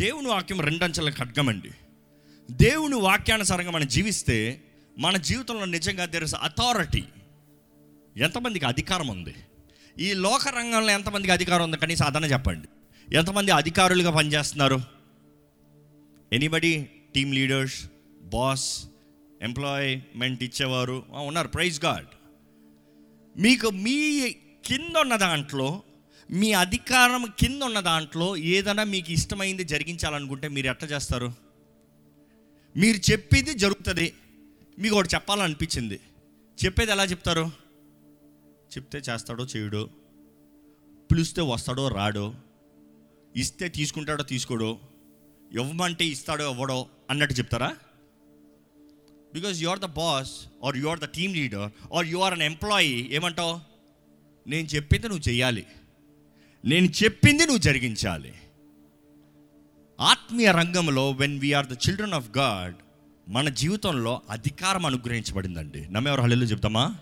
దేవుని వాక్యం రెండంచెల ఖడ్గమండి. దేవుని వాక్యానుసారంగా మనం జీవిస్తే మన జీవితంలో నిజంగా దేర్ ఇస్ అథారిటీ ఎంతమందికి అధికారం ఉంది? ఈ లోక రంగంలో ఎంతమందికి అధికారం ఉంది? కనీసం అదన చెప్పండి. ఎంతమంది అధికారులుగా పనిచేస్తున్నారు? Anybody team leaders boss employment ఇచ్చేవారు? ఉన్నారు. ప్రైజ్ గాడ్ మీకు మీ కింద ఉన్న దాంట్లో మీ అధికారం కింద ఉన్న దాంట్లో ఏదైనా మీకు ఇష్టమైంది జరిగించాలనుకుంటే మీరు ఎట్లా చేస్తారు? మీరు చెప్పింది జరుగుతుంది. మీకు ఒకటి చెప్పాలనిపించింది. చెప్పేది ఎలా చెప్తారు? చెప్తే చేస్తాడో చేయడో పిలిస్తే వస్తాడో రాడో ఇస్తే తీసుకుంటాడో తీసుకోడో ఇవ్వమంటే ఇస్తాడో ఇవ్వడో అన్నట్టు చెప్తారా? Because you are the boss are you are the team leader are you are an employee ఏమంటావు? నేను చెప్పింది నువ్వు చెయ్యాలి. నేను చెప్పింది నువ్వు జరిగించాలి. ఆత్మీయ రంగంలో when we are the children of God మన జీవితంలో అధికారం అనుగ్రహించబడిందండి. నమ్మేవారు హల్లు చెప్తామా?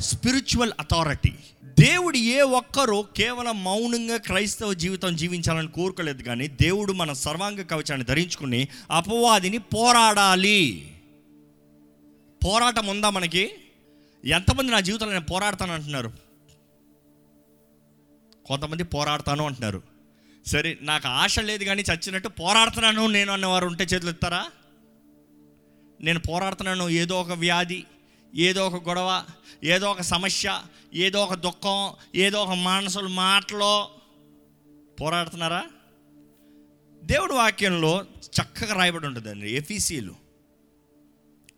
స్పిరిచువల్ అథారిటీ దేవుడు ఏ ఒక్కరూ కేవలం మౌనంగా క్రైస్తవ జీవితం జీవించాలని కోరుకోలేదు కానీ దేవుడు మన సర్వాంగ కవచాన్ని ధరించుకుని అపవాదిని పోరాడాలి. పోరాటం ఉందా మనకి? ఎంతమంది నా జీవితంలో నేను పోరాడతాను అంటున్నారు కొంతమంది పోరాడతాను అంటున్నారు. సరే నాకు ఆశ లేదు కానీ చచ్చినట్టు పోరాడుతున్నాను నేను అన్నవారు ఉంటే చేతులు ఎత్తారా నేను పోరాడుతున్నాను ఏదో ఒక వ్యాధి ఏదో ఒక గొడవ ఏదో ఒక సమస్య ఏదో ఒక దుఃఖం ఏదో ఒక మానసుల మాటలో పోరాడుతున్నారా? దేవుడి వాక్యంలో చక్కగా రాయబడి ఉంటుందండి ఎఫీసీలు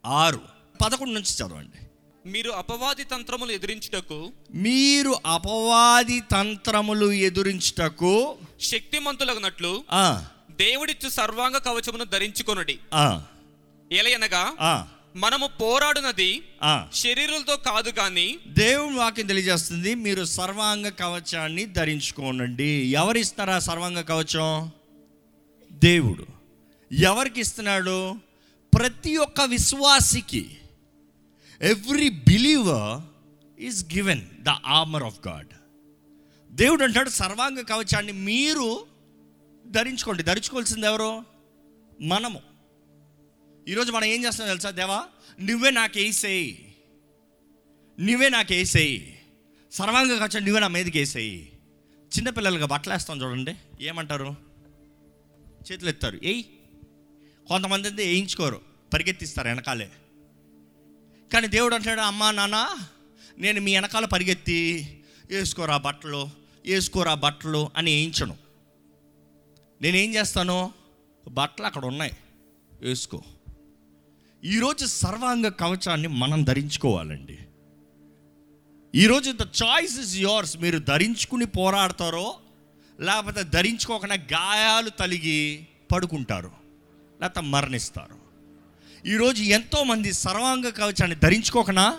ఆరు పదకొండు నుంచి చదవండి. మీరు అపవాది తంత్రములు ఎదిరించుటకు మీరు అపవాది తంత్రములు ఎదురించుటకు శక్తిమంతులగినట్లు ఆ, దేవుడిచ్చు సర్వాంగ కవచమును ధరించుకొనుడి. ఎలయనగా ఆ, మనము పోరాడునది ఆ. శరీరులతో కాదు గాని దేవుని వాక్యం తెలియజేస్తుంది మీరు సర్వాంగ కవచాన్ని ధరించుకోనండి. ఎవరు ఇస్తారా సర్వాంగ కవచం? దేవుడు. ఎవరికి ఇస్తున్నాడు? ప్రతి ఒక్క విశ్వాసికి. Every believer is given the armour of God దేవుడు అంటాడు సర్వాంగ కవచాన్ని మీరు ధరించుకోండి. ధరించుకోవాల్సింది ఎవరు? మనము. ఈరోజు మనం ఏం చేస్తాం తెలుసా దేవా? నువ్వే నాకు వేసేయి నువ్వే నాకు వేసేయి సర్వాంగ కవచం నువ్వే నా మీదకి వేసేయి చిన్నపిల్లలుగా బట్టలు వేస్తాం చూడండి. ఏమంటారు? చేతులు ఎత్తారు. ఏయ్ కొంతమంది వేయించుకోరు పరిగెత్తిస్తారు వెనకాలే. కానీ దేవుడు అంటాడు అమ్మా నాన్న నేను మీ వెనకాల పరిగెత్తి వేసుకోరా బట్టలు వేసుకోరా బట్టలు అని వేయించను. నేనేం చేస్తాను? బట్టలు అక్కడ ఉన్నాయి వేసుకో. ఈరోజు సర్వాంగ కవచాన్ని మనం ధరించుకోవాలండి. ఈరోజు ద చాయిస్ ఇస్ యోర్స్ మీరు ధరించుకుని పోరాడతారో లేకపోతే ధరించుకోకుండా గాయాలు తలిగి పడుకుంటారు లేకపోతే మరణిస్తారు. ఈరోజు ఎంతోమంది సర్వాంగ కవచాన్ని ధరించుకోకనా?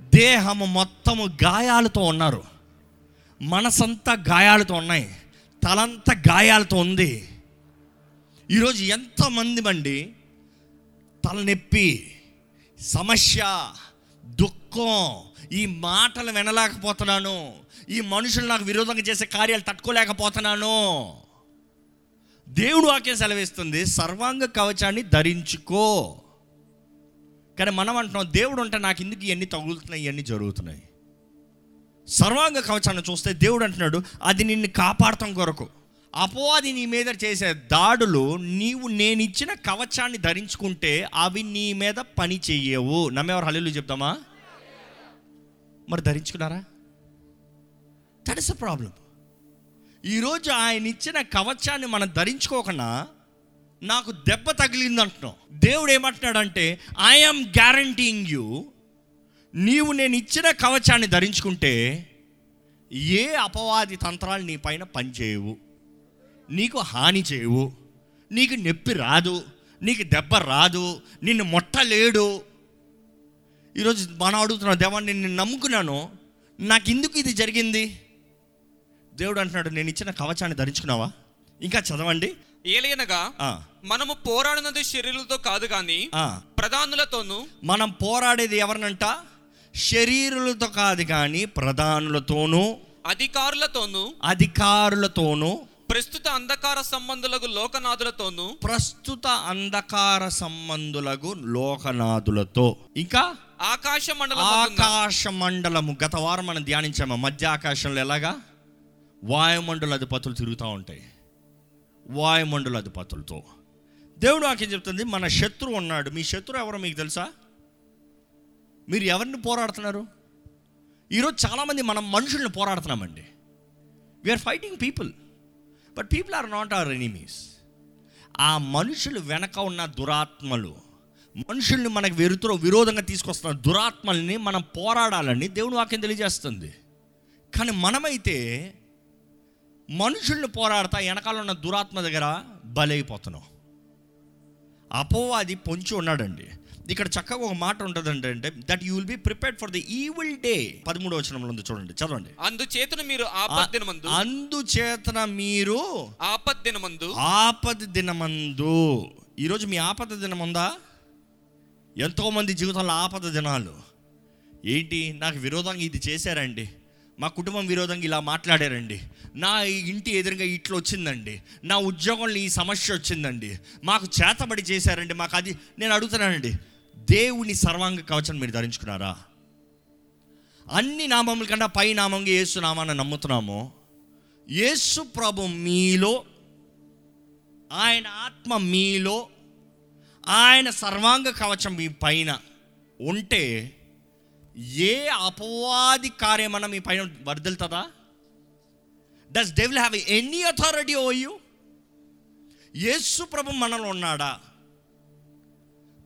దేహము మొత్తము గాయాలతో ఉన్నారు. మనసంతా గాయాలతో ఉన్నాయి. తలంతా గాయాలతో ఉంది. ఈరోజు ఎంతమంది మండి తలనొప్పి సమస్య దుఃఖం ఈ మాటలు వినలేకపోతున్నాను. ఈ మనుషులు నాకు విరోధంగా చేసే కార్యాలు తట్టుకోలేకపోతున్నాను. దేవుడు వాక్యం సెలవిస్తుంది సర్వాంగ కవచాన్ని ధరించుకో. కానీ మనం అంటున్నాం దేవుడు అంటే నాకు ఎందుకు ఇవన్నీ తగులుతున్నాయి ఇవన్నీ జరుగుతున్నాయి? సర్వాంగ కవచాన్ని చూస్తే దేవుడు అంటున్నాడు అది నిన్ను కాపాడటం కొరకు. అపవాది నీ మీద చేసే దాడులు నీవు నేను ఇచ్చిన కవచాన్ని ధరించుకుంటే అవి నీ మీద పని చెయ్యవు. నమ్మేవారు హల్లు చెప్తామా? మరి ధరించుకున్నారా? దట్ ఇస్ అ ప్రాబ్లం ఈరోజు ఆయన ఇచ్చిన కవచాన్ని మనం ధరించుకోకుండా నాకు దెబ్బ తగిలింది అంటున్నాం దేవుడు ఏమంటున్నాడంటే ఐఎమ్ గ్యారంటీయింగ్ యూ నీవు నేను ఇచ్చిన కవచాన్ని ధరించుకుంటే ఏ అపవాది తంత్రాలు నీ పైన పనిచేయవు. నీకు హాని చేయవు. నీకు నొప్పి రాదు. నీకు దెబ్బ రాదు. నిన్ను మొట్టలేడు. ఈరోజు మనం అడుగుతున్నా దేవా నేను నమ్ముకున్నాను. నాకు ఎందుకు ఇది జరిగింది? దేవుడు అంటున్నాడు నేను ఇచ్చిన కవచాన్ని ధరించుకున్నావా? ఇంకా చదవండి. ఏలయనగా ఆ, మనము పోరాడినది శరీరులతో కాదు గాని ఆ. ప్రధానులతోనూ మనం పోరాడేది ఎవరినంట? శరీరులతో కాదు కానీ ప్రధానులతోనూ అధికారులతోనూ అధికారులతోనూ ప్రస్తుత అంధకార సంబంధులకు లోకనాథులతోనూ ప్రస్తుత అంధకార సంబంధులకు లోకనాథులతో. ఇంకా? ఆకాశ మండలం ఆకాశ మండలము. గత వారం మనం ధ్యానించాము? మధ్య ఆకాశంలో ఎలాగా? వాయుమండల అధిపతులు తిరుగుతూ ఉంటాయి. వాయుమండల అధిపతులతో. దేవుడు వాక్యం చెప్తుంది మన శత్రువు ఉన్నాడు. మీ శత్రువు ఎవరో మీకు తెలుసా? మీరు ఎవరిని పోరాడుతున్నారు? ఈరోజు చాలామంది మనం మనుషుల్ని పోరాడుతున్నామండి. We are fighting people but people are not our enemies ఆ మనుషులు వెనక ఉన్న దురాత్మలు మనుషుల్ని మనకు వెరుతురో విరోధంగా తీసుకొస్తున్న దురాత్మల్ని మనం పోరాడాలని దేవుని వాక్యం తెలియజేస్తుంది. కానీ మనమైతే మనుషుల్ని పోరాడతా వెనకాల ఉన్న దురాత్మ దగ్గర బలైపోతున్నాం. అపోవాది పొంచి ఉన్నాడండి. ఇక్కడ చక్కగా ఒక మాట ఉంటుందండి అంటే that you will be prepared for the evil day పదమూడవ వచనంలో ఉంది చూడండి చదవండి. అందుచేతను మీరు ఆపద్దినమందు అందుచేతన మీరు ఆపద్దినమందు ఆపద దినమందు ఈరోజు మీ ఆపద దినం ఉందా? ఎంతోమంది జీవితంలో ఆపద దినాలు. ఏంటి? నాకు విరోధంగా ఇది చేశారండి. మా కుటుంబం విరోధంగా ఇలా మాట్లాడారండి. నా ఇంటి ఎదురుగా ఇట్లా వచ్చిందండి. నా ఉద్యోగంలో ఈ సమస్య వచ్చిందండి. మాకు చేతబడి చేశారండి. మాకు అది నేను అడుగుతున్నానండి. దేవుని సర్వాంగ కవచం మీరు ధరించుకున్నారా? అన్ని నామముల కన్నా పై నామంగా యేసు నామాన్ని నమ్ముతున్నాము. యేసు ప్రభు మీలో ఆయన ఆత్మ మీలో ఆయన సర్వాంగ కవచం మీ పైన ఉంటే ఏ అపవాది కార్యమన్నా మీ పైన వర్దిల్తుందా? Does devil have any authority over you Yesu ప్రభు మనలో ఉన్నాడా?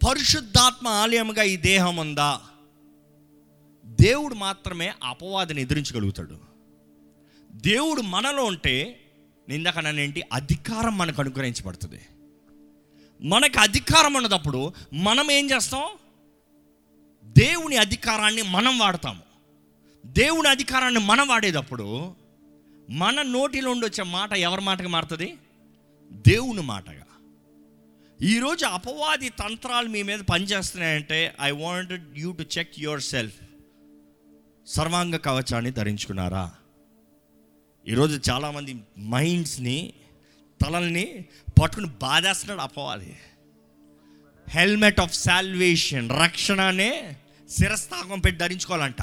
పరిశుద్ధాత్మ ఆలయముగా ఈ దేహం ఉందా? దేవుడు మాత్రమే అపవాదిని ఎదిరించగలుగుతాడు. దేవుడు మనలో ఉంటే నిందాక అధికారం మనకు అనుగ్రహించబడుతుంది. మనకు అధికారం ఉన్నదప్పుడు మనం ఏం చేస్తాం? దేవుని అధికారాన్ని మనం వాడతాము. దేవుని అధికారాన్ని మనం వాడేటప్పుడు మన నోటిలో వచ్చే మాట ఎవరి మాటగా మారుతుంది? దేవుని మాటగా. ఈరోజు అపవాది తంత్రాలు మీ మీద పనిచేస్తున్నాయంటే I want you to check yourself సర్వాంగ కవచాన్ని ధరించుకున్నారా? ఈరోజు చాలామంది మైండ్స్ని తలల్ని పట్టుకుని బాధేస్తున్నాడు అపవాది. Helmet of salvation. రక్షణ అనే శిరస్థాగం పెట్టి ధరించుకోవాలంట.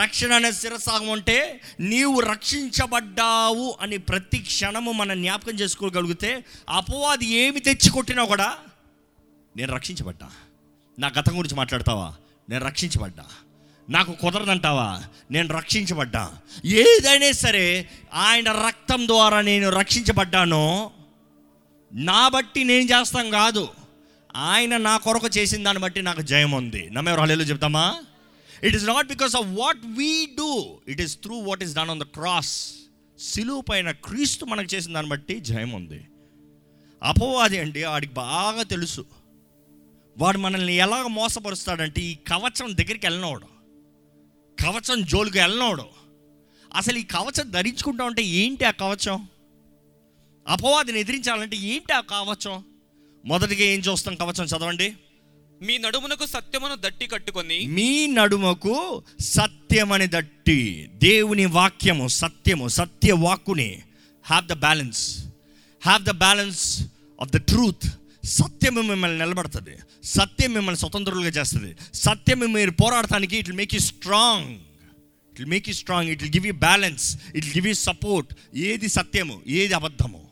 రక్షణ అనే శిరస్థాగం అంటే నీవు రక్షించబడ్డావు అని ప్రతి క్షణము మనం జ్ఞాపకం చేసుకోగలిగితే అపవాది ఏమి తెచ్చి కొట్టినా కూడా నేను రక్షించబడ్డా. నా గతం గురించి మాట్లాడతావా? నేను రక్షించబడ్డా. నాకు కుదరదంటావా? నేను రక్షించబడ్డా. ఏదైనా సరే ఆయన రక్తం ద్వారా నేను రక్షించబడ్డానో నా బట్టి నేను చేస్తాం కాదు. ఆయన నా కొరకు చేసిన దాన్ని బట్టి నాకు జయం ఉంది. నమ్మేవారు? హల్లేలు చెప్తామా? It is not because of what we do it is through what is done on the cross సిలువు పైన క్రీస్తు మనకు చేసిన దాన్ని బట్టి జయం ఉంది. అపవాది అండి వాడికి బాగా తెలుసు. వాడు మనల్ని ఎలాగ మోసపరుస్తాడంటే ఈ కవచం దగ్గరికి వెళ్ళినోడు. కవచం జోలికి వెళ్ళినోడు. అసలు ఈ కవచం ధరించుకుంటా ఉంటే ఏంటి ఆ కవచం? అపవాదిని ఎదిరించాలంటే ఏంటి ఆ కవచం? మొదటిగా ఏం చూస్తాం కవచం చదవండి. మీ నడుమునకు సత్యమును దట్టి కట్టుకొని మీ నడుమకు సత్యమని దట్టి దేవుని వాక్యము సత్యము సత్య వాక్కుని have the balance have the balance of the truth సత్యము మిమ్మల్ని నిలబడుతుంది. సత్యం మిమ్మల్ని స్వతంత్రులుగా చేస్తుంది. సత్యము మీరు పోరాడటానికి it make you strong it make you strong it give you balance it give you support ఏది సత్యము? ఏది అబద్ధము?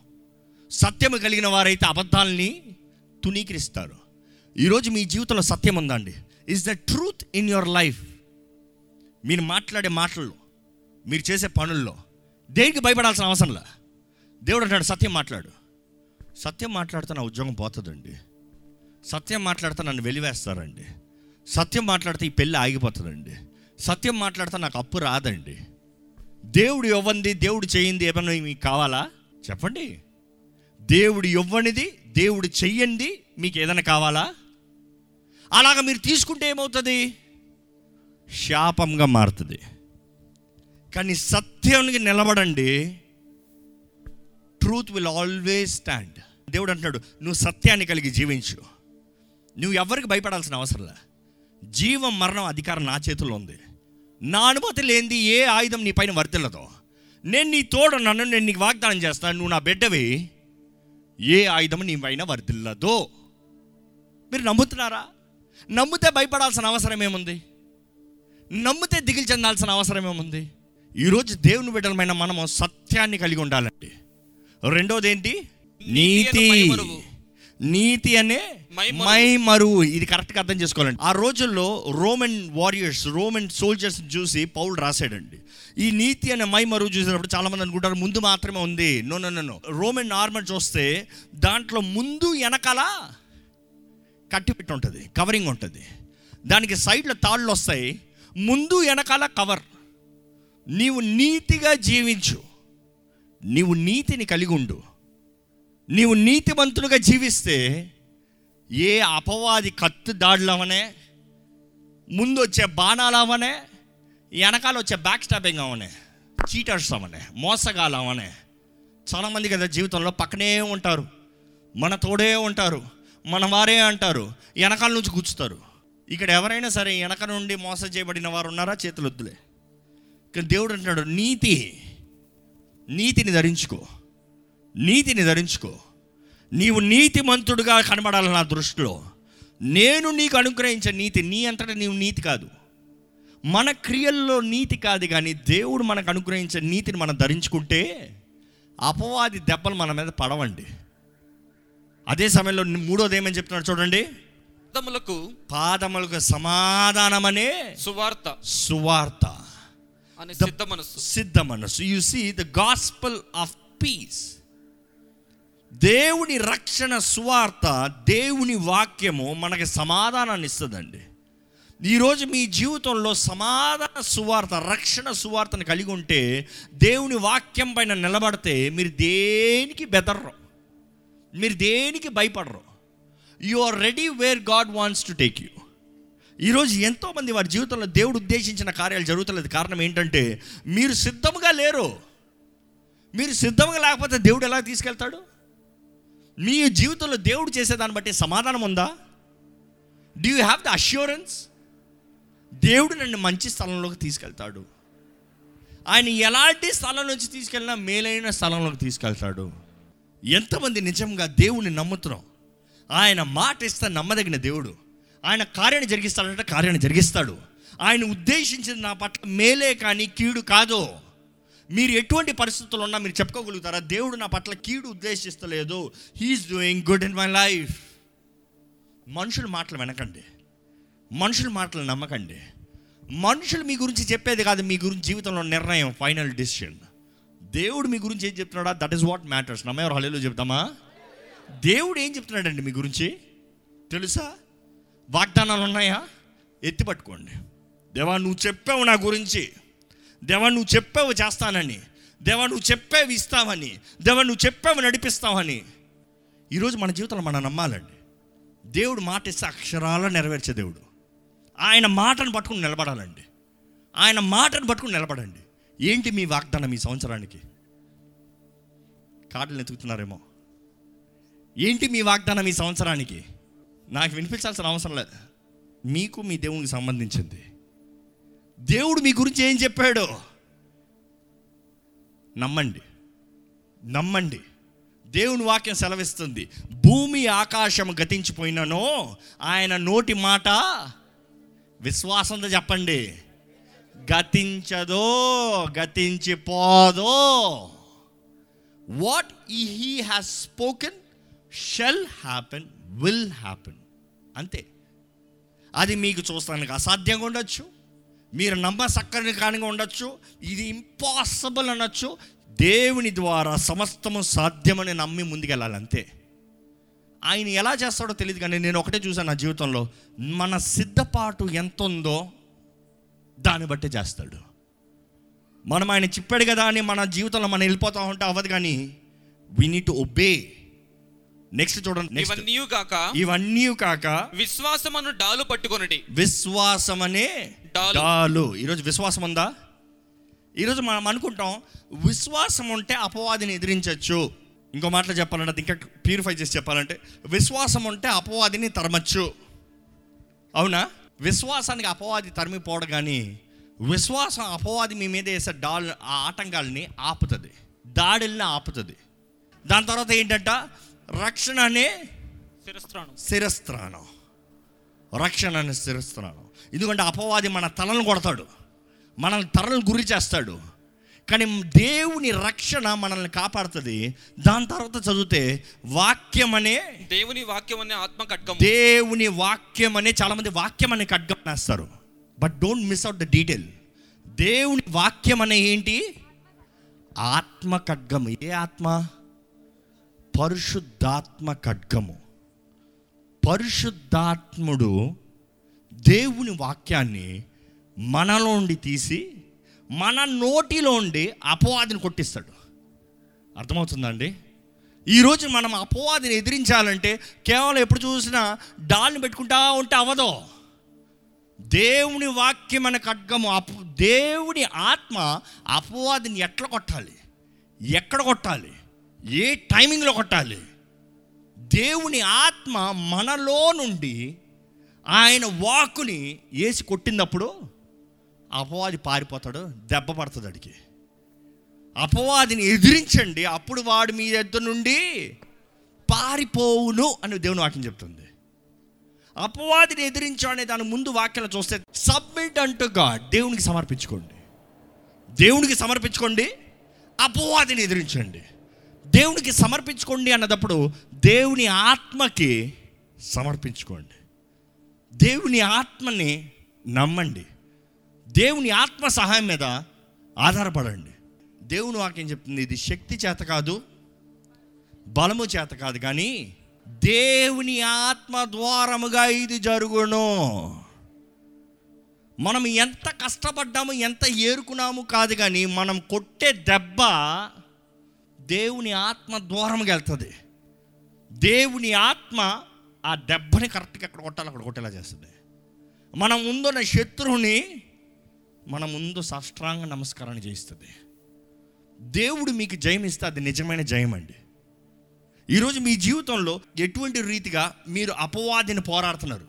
సత్యము కలిగిన వారైతే అబద్ధాలని తునీకరిస్తారు ఈరోజు మీ జీవితంలో సత్యం ఉందండి. Is the truth in your life మీరు మాట్లాడే మాటల్లో మీరు చేసే పనుల్లో దేనికి భయపడాల్సిన అవసరంలా దేవుడు అంటాడు సత్యం మాట్లాడు. సత్యం మాట్లాడితే నా ఉద్యోగం పోతుందండి. సత్యం మాట్లాడితే నన్ను వెలివేస్తారండి. సత్యం మాట్లాడితే ఈ పెళ్ళి ఆగిపోతుందండి. సత్యం మాట్లాడితే నాకు అప్పు రాదండి. దేవుడు ఇవ్వంది దేవుడు చేయింది ఏమన్నా మీకు కావాలా? చెప్పండి. దేవుడు ఇవ్వనిది దేవుడు చెయ్యండి మీకు ఏదైనా కావాలా? అలాగ మీరు తీసుకుంటే ఏమవుతుంది? శాపంగా మారుతుంది. కానీ సత్యానికి నిలబడండి. ట్రూత్ విల్ ఆల్వేస్ స్టాండ్ దేవుడు అంటున్నాడు నువ్వు సత్యాన్ని కలిగి జీవించు. నువ్వు ఎవరికి భయపడాల్సిన అవసరంలే జీవం మరణం అధికారం నా చేతుల్లో ఉంది. నా అనుమతి లేనిది ఏ ఆయుధం నీ పైన వర్తిల్లదు. నేను నీ తోడున్నాను నేను నీకు వాగ్దానం చేస్తాను. నువ్వు నా బిడ్డవి. ఏ ఆయుధం నీ పైన వర్దిల్లదో మీరు నమ్ముతున్నారా? నమ్మితే భయపడాల్సిన అవసరం ఏముంది? నమ్మితే దిగులు చెందాల్సిన అవసరం ఏముంది? ఈరోజు దేవుని బిడ్డలమైన మనము సత్యాన్ని కలిగి ఉండాలండి. రెండోది ఏంటి నీతి నీతి అను. మై మరువు ఇది కరెక్ట్గా అర్థం చేసుకోవాలండి. ఆ రోజుల్లో రోమన్ వారియర్స్ రోమన్ సోల్జర్స్ చూసి పౌల్ రాశాడండి. ఈ నీతి అనే మై మరువు చూసినప్పుడు చాలామంది అనుకుంటారు ముందు మాత్రమే ఉంది. No no no, Roman armour చూస్తే దాంట్లో ముందు వెనకాల కట్టిపెట్టి ఉంటుంది కవరింగ్ ఉంటుంది. దానికి సైడ్లో తాళ్ళు వస్తాయి ముందు వెనకాల కవర్ నీవు నీతిగా జీవించు. నీవు నీతిని కలిగి ఉండు. నీవు నీతిమంతులుగా జీవిస్తే ఏ అపవాది కత్తు దాడులవనే ముందు వచ్చే బాణాలు అవనే వెనకాల వచ్చే బ్యాక్ స్టాపింగ్ అవనే చీటర్స్ అవనే మోసగాలు అవనే. చాలామంది కదా జీవితంలో పక్కనే ఉంటారు మన తోడే ఉంటారు మన వారే అంటారు వెనకాల నుంచి కూర్చుతారు. ఇక్కడ ఎవరైనా సరే వెనక నుండి మోసం చేయబడిన వారు ఉన్నారా? చేతులు వద్దులే. కానీ దేవుడు అంటున్నాడు నీతి నీతిని ధరించుకో నీతిని ధరించుకో. నీవు నీతిమంతుడుగా కనబడాలి నా దృష్టిలో. నేను నీకు అనుగ్రహించే నీతి నీ అంతటా నీవు నీతి కాదు. మన క్రియల్లో నీతి కాదు కానీ దేవుడు మనకు అనుగ్రహించే నీతిని మనం ధరించుకుంటే అపవాది దెబ్బలు మన మీద పడవండి. అదే సమయంలో మూడోది ఏమని చెప్తున్నాడు చూడండి. పాదములకు పాదములకు సమాధానమనే సువార్త. సువార్త. సిద్ధ మనస్సు సిద్ధ మనస్సు. You see the gospel of peace దేవుని రక్షణ సువార్త దేవుని వాక్యము మనకి సమాధానాన్ని ఇస్తుందండి. ఈరోజు మీ జీవితంలో సమాధాన సువార్త రక్షణ సువార్తను కలిగి ఉంటే దేవుని వాక్యం పైన నిలబడితే మీరు దేనికి బెదర్రు? మీరు దేనికి భయపడరు? You are ready where God wants to take you ఈరోజు ఎంతోమంది వారి జీవితంలో దేవుడు ఉద్దేశించిన కార్యాలు జరుగుతలేదు. కారణం ఏంటంటే మీరు సిద్ధముగా లేరు. మీరు సిద్ధంగా లేకపోతే దేవుడు ఎలా తీసుకెళ్తాడు? మీ జీవితంలో దేవుడు చేసేదాన్ని బట్టి సమాధానం ఉందా? Do you have the assurance దేవుడు నన్ను మంచి స్థలంలోకి తీసుకెళ్తాడు. ఆయన ఎలాంటి స్థలం నుంచి తీసుకెళ్ళినా మేలైన స్థలంలోకి తీసుకెళ్తాడు. ఎంతమంది నిజంగా దేవుణ్ణి నమ్ముతున్నాం. ఆయన మాట ఇస్తే నమ్మదగిన దేవుడు. ఆయన కార్యాన్ని జరిగిస్తాడంటే కార్యాన్ని జరిగిస్తాడు. ఆయన ఉద్దేశించింది నా పట్ల మేలే కానీ కీడు కాదు. మీరు ఎటువంటి పరిస్థితుల్లో ఉన్నా మీరు చెప్పుకోగలుగుతారా? దేవుడు నా పట్ల కీడు ఉద్దేశిస్తలేదు. He is doing good in my life మనుషుల మాటలు వినకండి. మనుషుల మాటలు నమ్మకండి. మనుషులు మీ గురించి చెప్పేది కాదు మీ గురించి జీవితంలో నిర్ణయం ఫైనల్ డిసిషన్ దేవుడు మీ గురించి ఏం చెప్తున్నాడా? దట్ ఈస్ వాట్ మ్యాటర్స్ నమ్మేవారు హలేలో చెప్తామా? దేవుడు ఏం చెప్తున్నాడండి మీ గురించి? తెలుసా? వాగ్దానాలు ఉన్నాయా? ఎత్తి పట్టుకోండి. దేవా నువ్వు చెప్పావు నా గురించి. దేవా నువ్వు చెప్పావు చేస్తానని. దేవా నువ్వు చెప్పావు ఇస్తావని. దేవా నువ్వు చెప్పావు నడిపిస్తావని. ఈరోజు మన జీవితంలో మనం నమ్మాలండి. దేవుడు మాట ఇస్తే అక్షరాలు నెరవేర్చే దేవుడు. ఆయన మాటను పట్టుకుని నిలబడాలండి. ఆయన మాటను పట్టుకుని నిలబడండి. ఏంటి మీ వాగ్దానం ఈ సంవత్సరానికి? కార్డులు ఎతుకుతున్నారేమో ఏంటి మీ వాగ్దానం ఈ సంవత్సరానికి? నాకు వినిపించాల్సిన అవసరం లేదు. మీకు మీ దేవునికి సంబంధించింది. దేవుడు మీ గురించి ఏం చెప్పాడు? నమ్మండి. నమ్మండి. దేవుని వాక్యం సెలవిస్తుంది. భూమి ఆకాశం గతించిపోయిననో ఆయన నోటి మాట విశ్వాసంతో చెప్పండి. గతించదో గతించిపోదో. What he has spoken shall happen will happen అంతే. అది మీకు చూస్తానికి అసాధ్యంగా ఉండొచ్చు. మీరు నమ్మసక్కని కానిగా ఉండొచ్చు. ఇది ఇంపాసిబుల్ అనొచ్చు. దేవుని ద్వారా సమస్తము సాధ్యమని నమ్మి ముందుకెళ్ళాలి అంతే ఆయన ఎలా చేస్తాడో తెలియదు కానీ నేను ఒకటే చూసాను నా జీవితంలో. మన సిద్ధపాటు ఎంత ఉందో దాన్ని బట్టి చేస్తాడు. మనం ఆయన చెప్పాడు కదా అని మన జీవితంలో మనం వెళ్ళిపోతా ఉంటే అవ్వదు కానీ we need to obey next చూడండి ఇవన్నీ కాక ఇవన్నీ కాక విశ్వాసమును డాలు పట్టుకొనుడి. విశ్వాసం అనే డాలు. డాలు. ఈరోజు విశ్వాసం ఉందా? ఈరోజు మనం అనుకుంటాం విశ్వాసం ఉంటే అపవాదిని ఎదిరించవచ్చు ఇంకో మాటలో చెప్పాలంటే అది ఇంకా ప్యూరిఫై చేసి చెప్పాలంటే విశ్వాసం ఉంటే అపవాదిని తరమచ్చు. అవునా? విశ్వాసానికి అపవాది తరిమిపోవడం కానీ విశ్వాసం అపవాది మీ మీద వేసే డాల్ ఆ ఆటంకాలని ఆపుతుంది. దాడుల్ని ఆపుతుంది. దాని తర్వాత ఏంటంట? రక్షణ అనే శిరస్త్రాణం. శిరస్త్రాణం. రక్షణ అనే శిరస్త్రాణం. ఎందుకంటే అపవాది మన తలను కొడతాడు. మనల్ని తరలను గురి చేస్తాడు. కానీ దేవుని రక్షణ మనల్ని కాపాడుతుంది. దాని తర్వాత చదివితే వాక్యం అనే దేవుని వాక్యం అనే ఆత్మ ఖడ్గం దేవుని వాక్యం అనే చాలామంది వాక్యం అనే ఖడ్గం వేస్తారు but don't miss out the detail దేవుని వాక్యం అనే ఏంటి? ఆత్మ ఖడ్గము. ఏ ఆత్మ? పరిశుద్ధాత్మ ఖడ్గము. పరిశుద్ధాత్ముడు దేవుని వాక్యాన్ని మనలోండి తీసి మన నోటిలోండి అపవాదిని కొట్టిస్తాడు. అర్థమవుతుందండి? ఈరోజు మనం అపవాదిని ఎదిరించాలంటే కేవలం ఎప్పుడు చూసినా డాల్ని పెట్టుకుంటా ఉంటే అవదో దేవుని వాక్యం అనే ఖడ్గము అప దేవుని ఆత్మ అపవాదిని ఎట్లా కొట్టాలి? ఎక్కడ కొట్టాలి? ఏ టైమింగ్లో కొట్టాలి? దేవుని ఆత్మ మనలో నుండి ఆయన వాకుని వేసి కొట్టినప్పుడు అపవాది పారిపోతాడు దెబ్బ పడుతుంది అడిగి. అపవాదిని ఎదిరించండి అప్పుడు వాడు మీ దగ్గర నుండి పారిపోవును అని దేవుని వాక్యం చెప్తుంది. అపవాదిని ఎదిరించు అనే దాని ముందు వాక్యాలు చూస్తే సబ్మిట్ అంటూ గాడ్ దేవునికి సమర్పించుకోండి. దేవునికి సమర్పించుకోండి అపవాదిని ఎదిరించండి. దేవునికి సమర్పించుకోండి అన్నదప్పుడు దేవుని ఆత్మకి సమర్పించుకోండి. దేవుని ఆత్మని నమ్మండి. దేవుని ఆత్మ సహాయం మీద ఆధారపడండి. దేవుని వాక్యం చెప్తుంది ఇది శక్తి చేత కాదు బలము చేత కాదు కానీ దేవుని ఆత్మ ద్వారముగా ఇది జరుగును. మనం ఎంత కష్టపడ్డాము ఎంత ఏరుకున్నాము కాదు కానీ మనం కొట్టే దెబ్బ దేవుని ఆత్మ ద్వారముగా వెళ్తుంది. దేవుని ఆత్మ ఆ దెబ్బని కరెక్ట్గా ఎక్కడ కొట్టాలి అక్కడ కొట్టేలా చేస్తుంది. మనం ముందున్న శత్రువుని మన ముందు సాష్టాంగ నమస్కారాన్ని చేయిస్తుంది. దేవుడు మీకు జయం ఇస్తే అది నిజమైన జయం అండి. ఈరోజు మీ జీవితంలో ఎటువంటి రీతిగా మీరు అపవాదిని పోరాడుతున్నారు?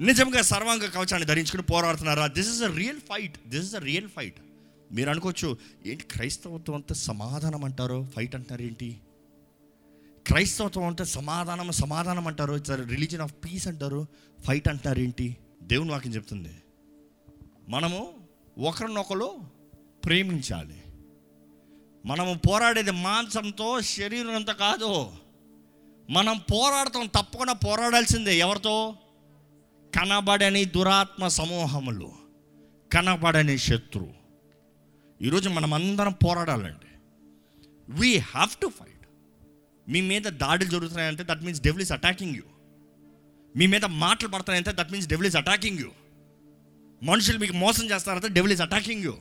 నిజంగా సర్వాంగ కవచాన్ని ధరించుకుని పోరాడుతున్నారా? This is a real fight this is a real fight మీరు అనుకోవచ్చు ఏంటి క్రైస్తవత్వం అంతా సమాధానం అంటారు? ఫైట్ అంటారు ఏంటి? క్రైస్తవత్వం అంటే సమాధానం సమాధానం అంటారు? ఇట్స్ రిలీజన్ ఆఫ్ పీస్ అంటారు? ఫైట్ అంటున్నారు ఏంటి? దేవుని వాక్యం చెప్తుంది. మనము ఒకరినొకరు ప్రేమించాలి. మనము పోరాడేది మాంసంతో శరీరంతో కాదు. మనం పోరాడతాం తప్పకుండా పోరాడాల్సిందే. ఎవరితో? కనబడని దురాత్మ సమూహములు కనబడని శత్రు. ఈరోజు మనం అందరం పోరాడాలండి. వీ హ్యావ్ టు ఫైట్ మీ మీద దాడులు జరుగుతున్నాయంటే that means devil is attacking you మీ మీద మాటలు పడుతున్నాయంటే that means devil is attacking you మనుషులు మీకు మోసం చేస్తారంటే డెవిల్ ఇస్ అటాకింగ్ యూ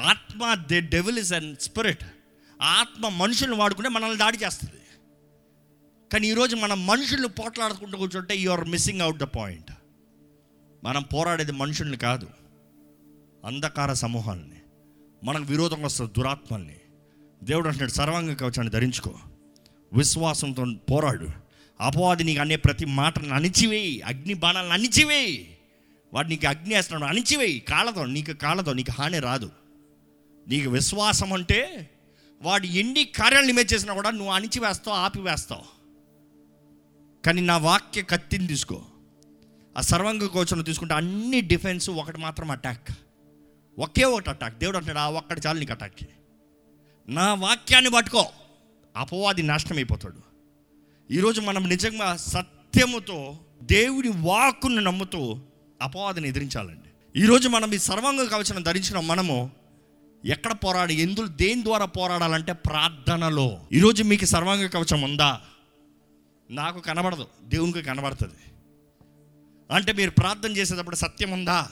ఆత్మ the devil is and spirit ఆత్మ మనుషులను వాడుకుంటే మనల్ని దాడి చేస్తుంది. కానీ ఈరోజు మనం మనుషుల్ని పోట్లాడుకుంటూ కూర్చుంటే you are missing out the point మనం పోరాడేది మనుషుల్ని కాదు. అంధకార సమూహాలని. మనకు విరోధంగా వస్తుంది దురాత్మల్ని. దేవుడు అంటున్నాడు సర్వాంగ కవచాన్ని ధరించుకో. విశ్వాసంతో పోరాడు. అపవాది నీకు అనే ప్రతి మాటను అణిచివేయి. అగ్ని బాణాలను అణిచివేయి. వాడు నీకు అగ్ని వేస్తున్నాడు అణిచివేయి కాళ్ళతో నీకు కాళ్ళతో నీకు హాని రాదు. నీకు విశ్వాసం అంటే వాడు ఎన్ని కార్యాలు నిమే చేసినా కూడా నువ్వు అణిచివేస్తావు ఆపివేస్తావు. కానీ నా వాక్య కత్తిని తీసుకో. ఆ సర్వంగ కోచను తీసుకుంటే అన్ని డిఫెన్స్ ఒకటి మాత్రం అటాక్ ఒకే ఒకటి అటాక్ దేవుడు అంటాడు ఆ ఒక్కటి చాలు నీకు అటాక్ నా వాక్యాన్ని పట్టుకో. అపవాది నాశనం అయిపోతాడు ఈరోజు మనం నిజంగా సత్యముతో దేవుని వాక్కును నమ్ముతూ అపవాదిని ఎదిరించాలండి. ఈరోజు మనం ఈ సర్వాంగ కవచనం ధరించిన మనము. ఎక్కడ పోరాడి ఎందులో దేని ద్వారా పోరాడాలంటే ప్రార్థనలో. ఈరోజు మీకు సర్వాంగ కవచం ఉందా? నాకు కనబడదు. దేవునికి కనబడుతుంది. అంటే మీరు ప్రార్థన చేసేటప్పుడు సత్యం ఉందా?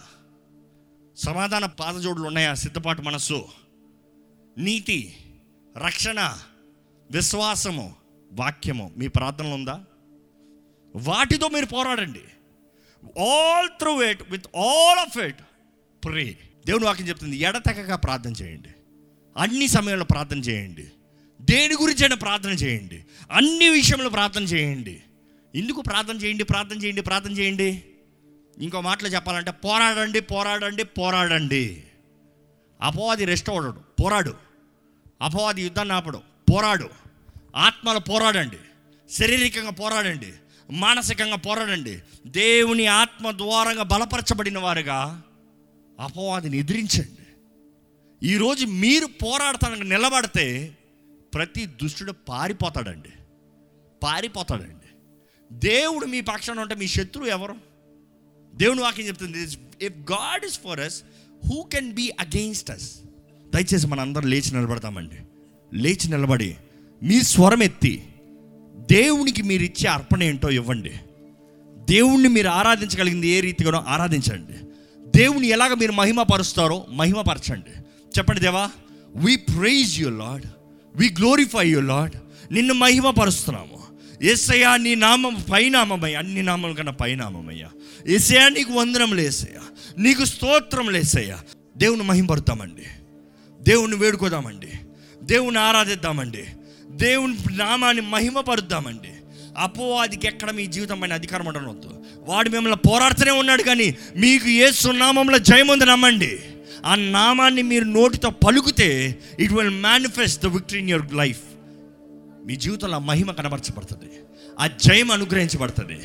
సమాధాన పాదజోడులు ఉన్నాయా? సిద్ధపాటు మనస్సు. నీతి రక్షణ విశ్వాసము వాక్యము మీ ప్రార్థనలు ఉందా? వాటితో మీరు పోరాడండి. All through it with all of it pray దేవుని వాక్యం చెప్తుంది ఎడతెగక ప్రార్థన చేయండి. అన్ని సమయంలో ప్రార్థన చేయండి. దేని గురించి అయినా ప్రార్థన చేయండి. అన్ని విషయంలో ప్రార్థన చేయండి. ఎందుకు ప్రార్థన చేయండి ప్రార్థన చేయండి ప్రార్థన చేయండి? ఇంకో మాటలో చెప్పాలంటే పోరాడండి పోరాడండి పోరాడండి. అపవాది రెస్ట్ అవ్వడు పోరాడు. అపవాది యుద్ధాన్ని ఆపడు పోరాడు. ఆత్మలో పోరాడండి. శారీరకంగా పోరాడండి. మానసికంగా పోరాడండి. దేవుని ఆత్మ ద్వారంగా బలపరచబడిన వారుగా అపవాదిని ఎదిరించండి. ఈరోజు మీరు పోరాడతానికి నిలబడితే ప్రతి దుష్టుడు పారిపోతాడండి. పారిపోతాడండి. దేవుడు మీ పక్షాన ఉంటే మీ శత్రువు ఎవరు? దేవుని వాక్యం చెప్తుంది if God is for us who can be against us దయచేసి మన అందరం లేచి నిలబడతామండి. లేచి నిలబడి మీ స్వరం ఎత్తి దేవునికి మీరు ఇచ్చే అర్పణ ఏంటో ఇవ్వండి. దేవుణ్ణి మీరు ఆరాధించగలిగింది ఏ రీతిగానో ఆరాధించండి. దేవుని ఎలాగ మీరు మహిమపరుస్తారో మహిమపరచండి. చెప్పండి దేవా we praise you Lord we glorify you Lord నిన్ను మహిమపరుస్తున్నాము. ఏసయ్యా నీ నామం పైనామయ్యా అన్ని నామం కన్నా పైనామయ్యా ఏసయ్యా నీకు వందనం లేసయ్యా నీకు స్తోత్రం లేసయ్యా దేవుని మహిమపరుతామండి. దేవుణ్ణి వేడుకోదామండి. దేవుని ఆరాధిద్దామండి. దేవుని నామాన్ని మహిమపరుద్దామండి. అపోవాదికి ఎక్కడ మీ జీవితం పైన అధికారం ఉండనవద్దు వాడు మిమ్మల్ని పోరాడుతూనే ఉన్నాడు కానీ మీకు ఏ సున్నామంలో జయముంది నమ్మండి. ఆ నామాన్ని మీరు నోటితో పలుకుతే it will manifest the victory in your life మీ జీవితంలో మహిమ కనబరచబడుతుంది. ఆ జయం అనుగ్రహించబడుతుంది.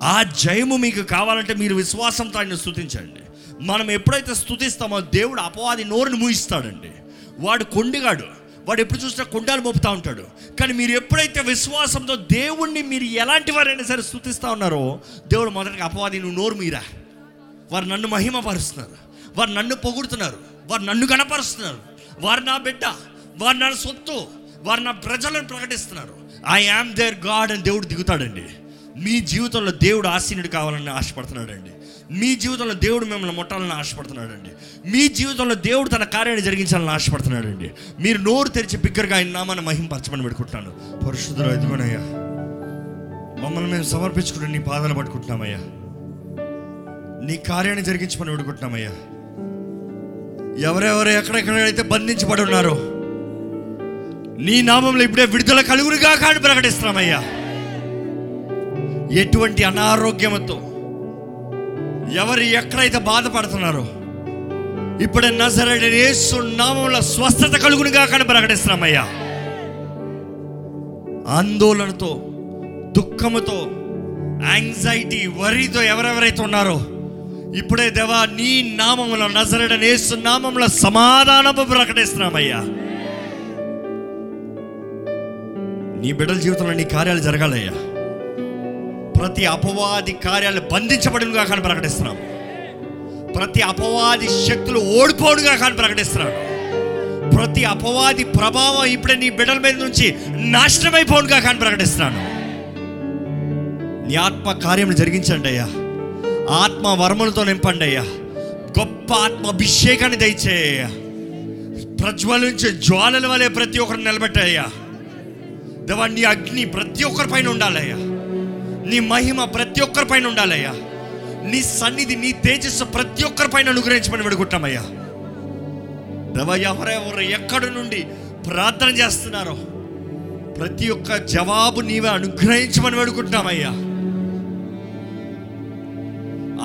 ఆ జయము మీకు కావాలంటే మీరు విశ్వాసంతో ఆయన స్థుతించండి మనం ఎప్పుడైతే స్థుతిస్తామో దేవుడు అపవాది నోరుని మూయిస్తాడండి. వాడు కొండిగాడు. వాడు ఎప్పుడు చూసినా కుండాలు మోపుతా ఉంటాడు. కానీ మీరు ఎప్పుడైతే విశ్వాసంతో దేవుణ్ణి మీరు ఎలాంటి వారైనా సరే స్థుతిస్తూ ఉన్నారో దేవుడు మొదటిగా అపవాది నువ్వు నోరు మీరా? వారు నన్ను మహిమపరుస్తున్నారు. వారు నన్ను పొగుడుతున్నారు. వారు నన్ను కనపరుస్తున్నారు వారు నా బిడ్డ. వారు నా సొత్తు. వారు నా ప్రజలను ప్రకటిస్తున్నారు. ఐ యామ్ దేర్ గాడ్ అని దేవుడు దిగుతాడండి. మీ జీవితంలో దేవుడు ఆసీనుడు కావాలని ఆశపడుతున్నాడండి. మీ జీవితంలో దేవుడు మిమ్మల్ని ముట్టాలని ఆశపడుతున్నాడండి. మీ జీవితంలో దేవుడు తన కార్యాన్ని జరిగించాలని ఆశపడుతున్నాడండి. మీరు నోరు తెరిచి బిగ్గరగా ఆయన నామాన్ని మహింపరచమని పెట్టుకుంటున్నాను పరిశుద్ధులు ఎదుగునయ్యా మమ్మల్ని మేము సమర్పించుకుంటూ నీ పాదాలు పట్టుకుంటున్నామయ్యా. నీ కార్యాన్ని జరిగించమని వేడుకుంటున్నామయ్యా ఎవరెవరు ఎక్కడెక్కడైతే బంధించబడి ఉన్నారో నీ నామంలో ఇప్పుడే విడుదల కలుగురుగా కాని ప్రకటిస్తున్నామయ్యా. ఎటువంటి అనారోగ్యంతో ఎవరు ఎక్కడైతే బాధపడుతున్నారో ఇప్పుడే నజరడి యేసు నామంలో స్వస్థత కలుగునిగా కానీ ప్రకటిస్తున్నామయ్యా. ఆందోళనతో దుఃఖముతో యాంగ్జైటీ వరితో ఎవరెవరైతే ఉన్నారో ఇప్పుడే దేవా నీ నామంలో నజరడని యేసు నామంలో సమాధానము ప్రకటిస్తున్నామయ్యా. నీ బిడ్డల జీవితంలో నీ కార్యాలు జరగాలయ్యా. ప్రతి అపవాది కార్యాలు బంధించబడినగా కానీ ప్రకటిస్తున్నాం. ప్రతి అపవాది శక్తులు ఓడిపోడుగా కానీ ప్రకటిస్తున్నాను ప్రతి అపవాది ప్రభావం ఇప్పుడే నీ బిడ్డల మీద నుంచి నాశనమైపోనుగా కానీ ప్రకటిస్తున్నాను నీ ఆత్మ కార్యం జరిగించండి అయ్యా. ఆత్మ వర్మలతో నింపండి అయ్యా. గొప్ప ఆత్మ అభిషేకాన్ని దయచేయ్యా ప్రజ్వలించే జ్వాలల వలె ప్రతి ఒక్కరిని నిలబెట్టాయ్యా. దేవా నీ అగ్ని ప్రతి ఒక్కరి పైన ఉండాలయ్యా నీ మహిమ ప్రతి ఒక్కరి పైన ఉండాలయ్యా. నీ సన్నిధి నీ తేజస్సు ప్రతి ఒక్కరి పైన అనుగ్రహించమని పెడుకుంటామయ్యా దేవా ఎవరెవరు ఎక్కడి నుండి ప్రార్థన చేస్తున్నారో ప్రతి ఒక్క జవాబు నీవే అనుగ్రహించమని వేడుకుంటున్నామయ్యా.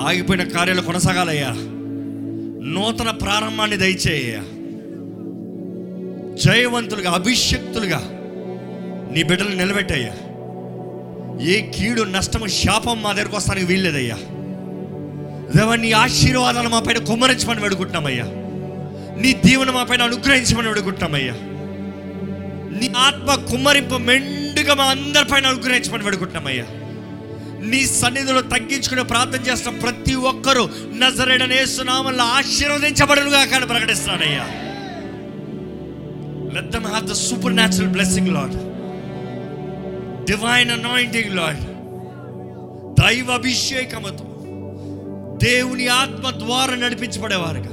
ఆగిపోయిన కార్యాలు కొనసాగాలయ్యా. నూతన ప్రారంభాన్ని దయచేయ్యా. జయవంతులుగా అభిషక్తులుగా నీ బిడ్డలు నిలబెట్టయ్యా. ఏ కీడు నష్టము శాపం మా దగ్గరకు వస్తానికి వీల్లేదయ్యా. దేవా నీ ఆశీర్వాదాలు మా పైన కుమ్మరించమని వేడుకుంటున్నామయ్యా. నీ దీవెన మా పైన అనుగ్రహించమని వేడుకుంటున్నామయ్యా. నీ ఆత్మ కుమ్మరింపు మెండుగా మా అందరి పైన అనుగ్రహించమని వేడుకుంటున్నామయ్యా. నీ సన్నిధిలో తగ్గించుకుని ప్రార్థన చేస్తున్న ప్రతి ఒక్కరూ నజరేడనే సునామల్లో ఆశీర్వదించబడునుగా కానీ ప్రకటిస్తున్నాడయ్యా. Let them have the supernatural blessing Lord divine anointing Lord దైవ అభిషేకముతో దేవుని ఆత్మ ద్వారా నడిపించబడేవారుగా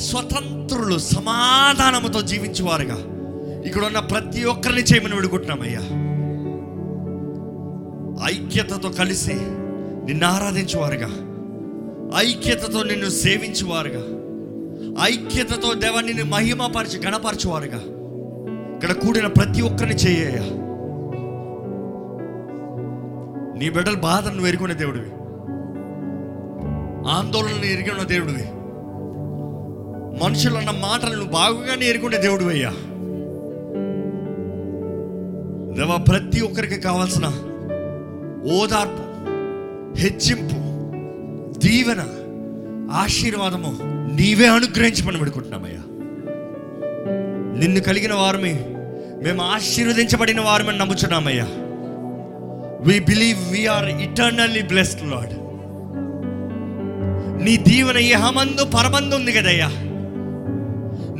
స్వతంత్రులు సమాధానముతో జీవించేవారుగా ఇక్కడ ఉన్న ప్రతి ఒక్కరిని చేయమని విడుకుంటున్నామయ్యా ఐక్యతతో కలిసి నిన్ను ఆరాధించేవారుగా ఐక్యతతో నిన్ను సేవించేవారుగా ఐక్యతతో దేవ నిన్ను మహిమపరిచి గణపరచేవారుగా ఇక్కడ కూడిన ప్రతి ఒక్కరిని చేయ నీ బిడ్డల బాధను నువ్వు ఎరుకునే దేవుడివి. ఆందోళనలు ఎరిగిన దేవుడివి. మనుషులు అన్న మాటలను బాగుగానే ఎరుకునే దేవుడు అయ్యా. దేవా ప్రతి ఒక్కరికి కావాల్సిన ఓదార్పు హెచ్చింపు దీవెన ఆశీర్వాదము నీవే అనుగ్రహించమని పెడుకుంటున్నామయ్యా నిన్ను కలిగిన వారమే మేము ఆశీర్వదించబడిన వారమని నమ్ముచున్నామయ్యా. We believe we are eternally blessed Lord నీ దీవెన యహమందు పరమందు ఉంది కదయ్యా.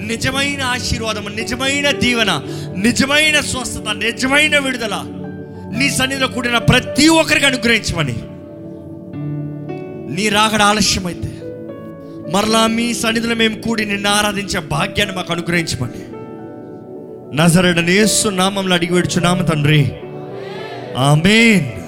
నిజమైన ఆశీర్వాదం నిజమైన దీవెన నిజమైన స్వస్థత నిజమైన విడుదల నీ సన్నిధిలో కూడిన ప్రతి ఒక్కరికి అనుగ్రహించమని. నీ రాకడ ఆలస్యమైతే మరలా మీ సన్నిధిలో మేము కూడి నిన్ను ఆరాధించే భాగ్యాన్ని మాకు అనుగ్రహించమని. నజరడనేసు నామంలో అడిగి నామ తండ్రి. ఆమెన్